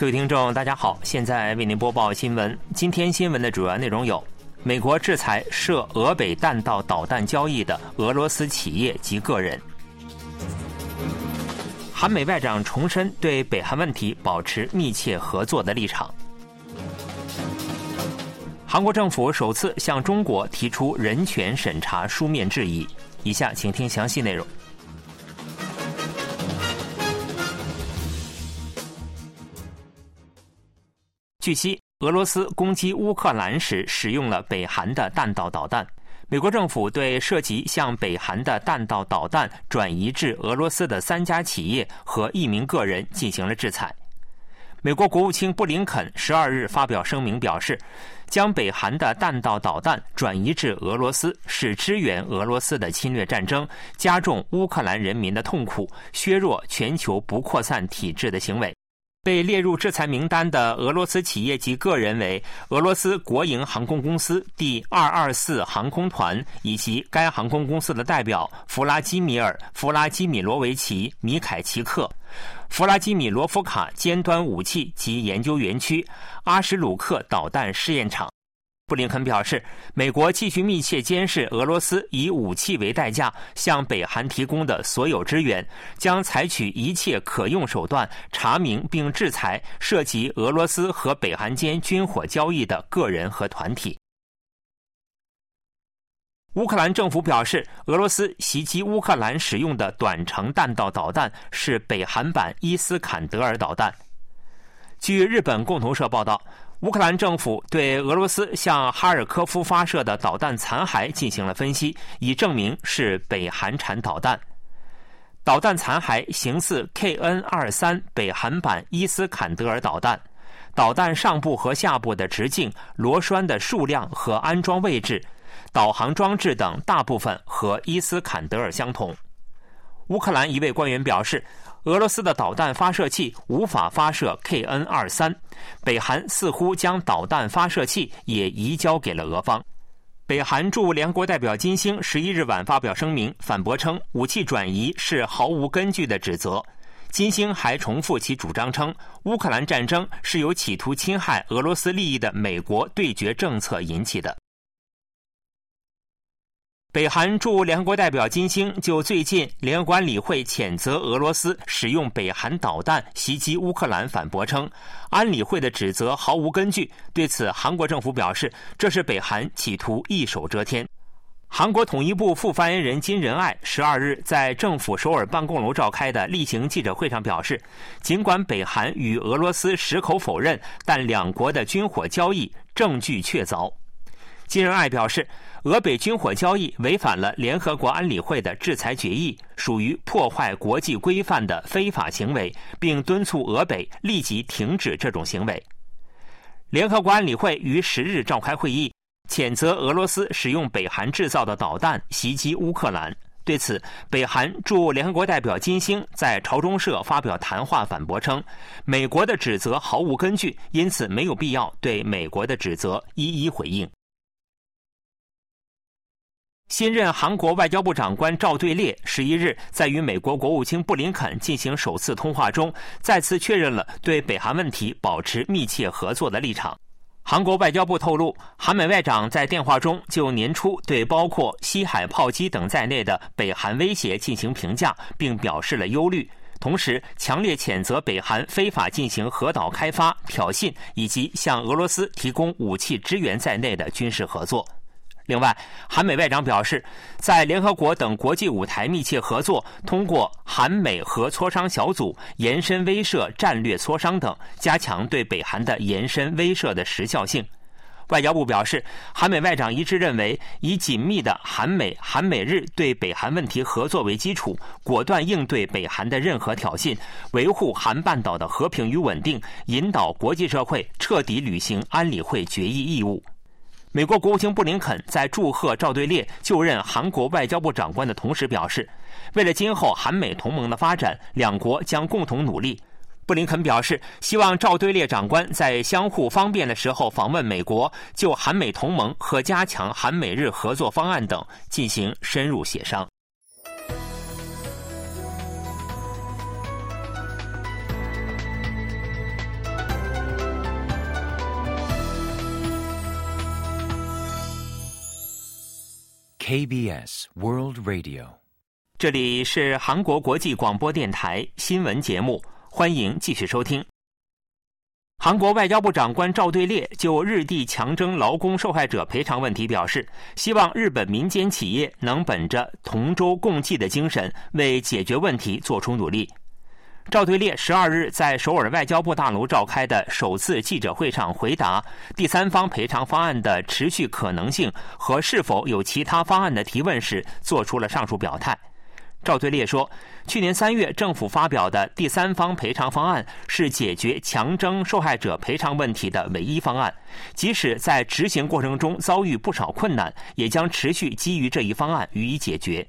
各位听众，大家好，现在为您播报新闻。今天新闻的主要内容有：美国制裁涉俄北弹道导弹交易的俄罗斯企业及个人；韩美外长重申对北韩问题保持密切合作的立场；韩国政府首次向中国提出人权审查书面质疑。以下请听详细内容。据悉，俄罗斯攻击乌克兰时使用了北韩的弹道导弹。美国政府对涉及向北韩的弹道导弹转移至俄罗斯的三家企业和一名个人进行了制裁。美国国务卿布林肯十二日发表声明表示，将北韩的弹道导弹转移至俄罗斯是支援俄罗斯的侵略战争、加重乌克兰人民的痛苦、削弱全球不扩散体制的行为。被列入制裁名单的俄罗斯企业及个人为俄罗斯国营航空公司第二二四航空团以及该航空公司的代表弗拉基米尔·弗拉基米罗维奇·米凯奇克、弗拉基米罗夫卡尖端武器及研究园区、阿什鲁克导弹试验场。布林肯表示，美国继续密切监视俄罗斯以武器为代价向北韩提供的所有支援，将采取一切可用手段查明并制裁涉及俄罗斯和北韩间军火交易的个人和团体。乌克兰政府表示，俄罗斯袭击乌克兰使用的短程弹道导弹是北韩版伊斯坎德尔导弹。据日本共同社报道。乌克兰政府对俄罗斯向哈尔科夫发射的导弹残骸进行了分析，以证明是北韩产导弹。导弹残骸形似 KN 二三北韩版伊斯坎德尔导弹，导弹上部和下部的直径、螺栓的数量和安装位置、导航装置等大部分和伊斯坎德尔相同。乌克兰一位官员表示。俄罗斯的导弹发射器无法发射 KN 二三，北韩似乎将导弹发射器也移交给了俄方。北韩驻联国代表金星十一日晚发表声明，反驳称武器转移是毫无根据的指责。金星还重复其主张称，乌克兰战争是由企图侵害俄罗斯利益的美国对决政策引起的。北韩驻联合国代表金星就最近联合国安理会谴责俄罗斯使用北韩导弹袭击乌克兰反驳称，安理会的指责毫无根据。对此，韩国政府表示，这是北韩企图一手遮天。韩国统一部副发言人金仁爱十二日在政府首尔办公楼召开的例行记者会上表示，尽管北韩与俄罗斯矢口否认，但两国的军火交易证据确凿。金仁爱表示。俄北军火交易违反了联合国安理会的制裁决议，属于破坏国际规范的非法行为，并敦促俄北立即停止这种行为。联合国安理会于十日召开会议，谴责俄罗斯使用北韩制造的导弹袭击乌克兰。对此，北韩驻联合国代表金星在朝中社发表谈话，反驳称，美国的指责毫无根据，因此没有必要对美国的指责一一回应。新任韩国外交部长官赵对列十一日在与美国国务卿布林肯进行首次通话中，再次确认了对北韩问题保持密切合作的立场。韩国外交部透露，韩美外长在电话中就年初对包括西海炮击等在内的北韩威胁进行评价，并表示了忧虑，同时强烈谴责北韩非法进行核岛开发、挑衅以及向俄罗斯提供武器支援在内的军事合作。另外，韩美外长表示，在联合国等国际舞台密切合作，通过韩美核磋商小组延伸威慑战略磋商等，加强对北韩的延伸威慑的时效性。外交部表示，韩美外长一致认为，以紧密的韩美韩美日对北韩问题合作为基础，果断应对北韩的任何挑衅，维护韩半岛的和平与稳定，引导国际社会彻底履行安理会决议义务。美国国务卿布林肯在祝贺赵对列就任韩国外交部长官的同时表示，为了今后韩美同盟的发展，两国将共同努力。布林肯表示，希望赵对列长官在相互方便的时候访问美国，就韩美同盟和加强韩美日合作方案等进行深入协商。KBS World Radio，这里是韩国国际广播电台新闻节目，欢迎继续收听。韩国外交部长官赵对烈就日地强征劳工受害者赔偿问题表示，希望日本民间企业能本着同舟共济的精神，为解决问题做出努力。赵对列十二日在首尔外交部大楼召开的首次记者会上回答第三方赔偿方案的持续可能性和是否有其他方案的提问时，做出了上述表态。赵对列说，去年三月政府发表的第三方赔偿方案是解决强征受害者赔偿问题的唯一方案，即使在执行过程中遭遇不少困难，也将持续基于这一方案予以解决。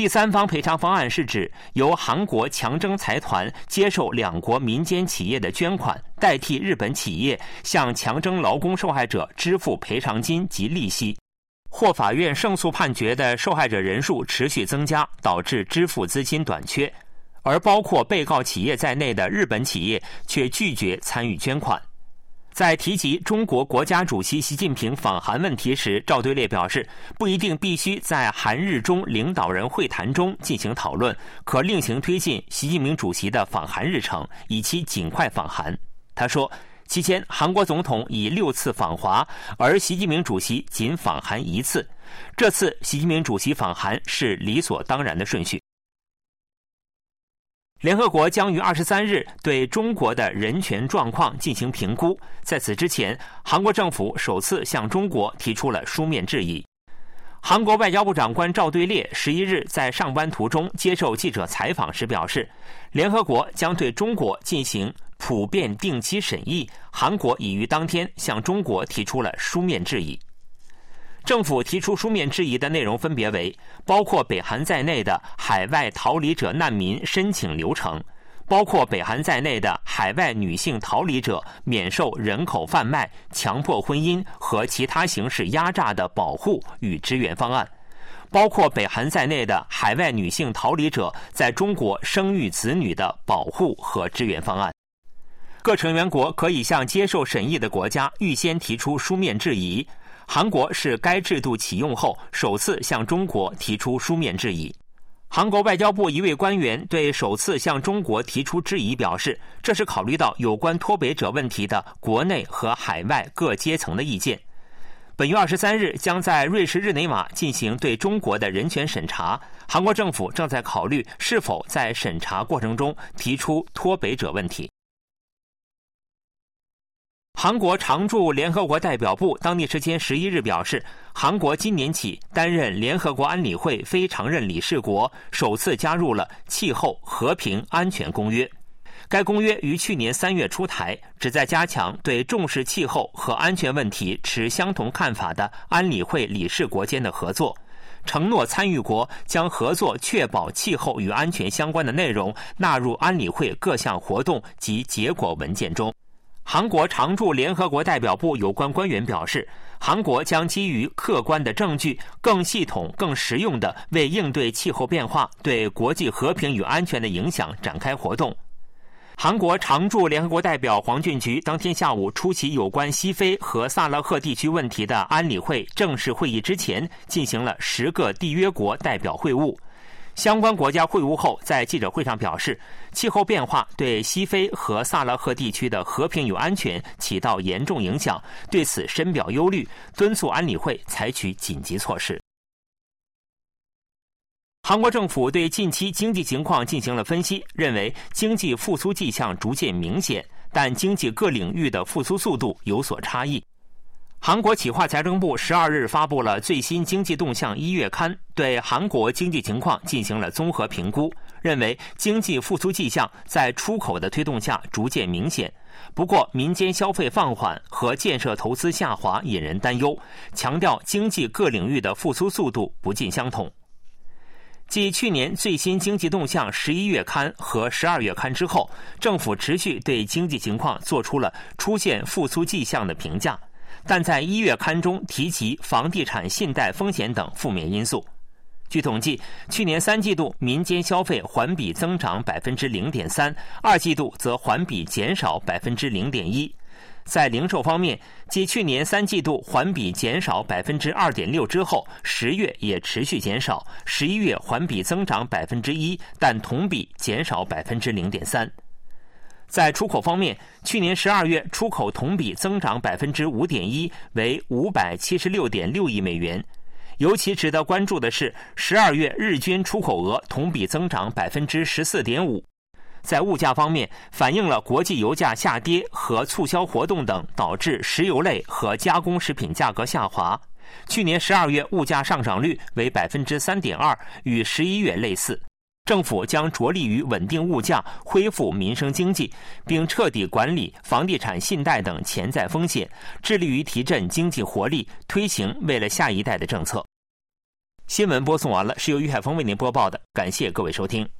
第三方赔偿方案是指由韩国强征财团接受两国民间企业的捐款，代替日本企业向强征劳工受害者支付赔偿金及利息。或法院胜诉判决的受害者人数持续增加，导致支付资金短缺，而包括被告企业在内的日本企业却拒绝参与捐款。在提及中国国家主席习近平访韩问题时，赵对烈表示，不一定必须在韩日中领导人会谈中进行讨论，可另行推进习近平主席的访韩日程，以期尽快访韩。他说，期间韩国总统已六次访华，而习近平主席仅访韩一次，这次习近平主席访韩是理所当然的顺序。联合国将于二十三日对中国的人权状况进行评估。在此之前，韩国政府首次向中国提出了书面质疑。韩国外交部长官赵对烈十一日在上班途中接受记者采访时表示，联合国将对中国进行普遍定期审议。韩国已于当天向中国提出了书面质疑。政府提出书面质疑的内容分别为：包括北韩在内的海外逃离者难民申请流程；包括北韩在内的海外女性逃离者免受人口贩卖、强迫婚姻和其他形式压榨的保护与支援方案；包括北韩在内的海外女性逃离者在中国生育子女的保护和支援方案。各成员国可以向接受审议的国家预先提出书面质疑。韩国是该制度启用后首次向中国提出书面质疑。韩国外交部一位官员对首次向中国提出质疑表示，这是考虑到有关脱北者问题的国内和海外各阶层的意见。本月二十三日将在瑞士日内瓦进行对中国的人权审查，韩国政府正在考虑是否在审查过程中提出脱北者问题。韩国常驻联合国代表部当地时间十一日表示，韩国今年起担任联合国安理会非常任理事国，首次加入了气候和平安全公约。该公约于去年三月出台，旨在加强对重视气候和安全问题持相同看法的安理会理事国间的合作，承诺参与国将合作确保气候与安全相关的内容纳入安理会各项活动及结果文件中。韩国常驻联合国代表部有关官员表示，韩国将基于客观的证据，更系统、更实用的为应对气候变化对国际和平与安全的影响展开活动。韩国常驻联合国代表黄俊菊当天下午出席有关西非和萨勒赫地区问题的安理会正式会议之前，进行了十个缔约国代表会晤。相关国家会晤后，在记者会上表示，气候变化对西非和萨拉赫地区的和平与安全起到严重影响，对此深表忧虑，敦促安理会采取紧急措施。韩国政府对近期经济情况进行了分析，认为经济复苏迹象逐渐明显，但经济各领域的复苏速度有所差异。韩国企划财政部十二日发布了最新经济动向一月刊，对韩国经济情况进行了综合评估，认为经济复苏迹象在出口的推动下逐渐明显。不过，民间消费放缓和建设投资下滑引人担忧，强调经济各领域的复苏速度不尽相同。继去年最新经济动向十一月刊和十二月刊之后，政府持续对经济情况做出了出现复苏迹象的评价。但在一月刊中提及房地产信贷风险等负面因素。据统计，去年三季度民间消费环比增长百分之零点三，二季度则环比减少百分之零点一。在零售方面，继去年三季度环比减少百分之二点六之后，十月也持续减少，十一月环比增长百分之一，但同比减少百分之零点三。在出口方面，去年十二月出口同比增长百分之五点一，为五百七十六点六亿美元。尤其值得关注的是，十二月日均出口额同比增长百分之十四点五。在物价方面，反映了国际油价下跌和促销活动等导致石油类和加工食品价格下滑。去年十二月物价上涨率为百分之三点二，与十一月类似。政府将着力于稳定物价、恢复民生经济，并彻底管理房地产信贷等潜在风险，致力于提振经济活力，推行为了下一代的政策。新闻播送完了，是由于海峰为您播报的，感谢各位收听。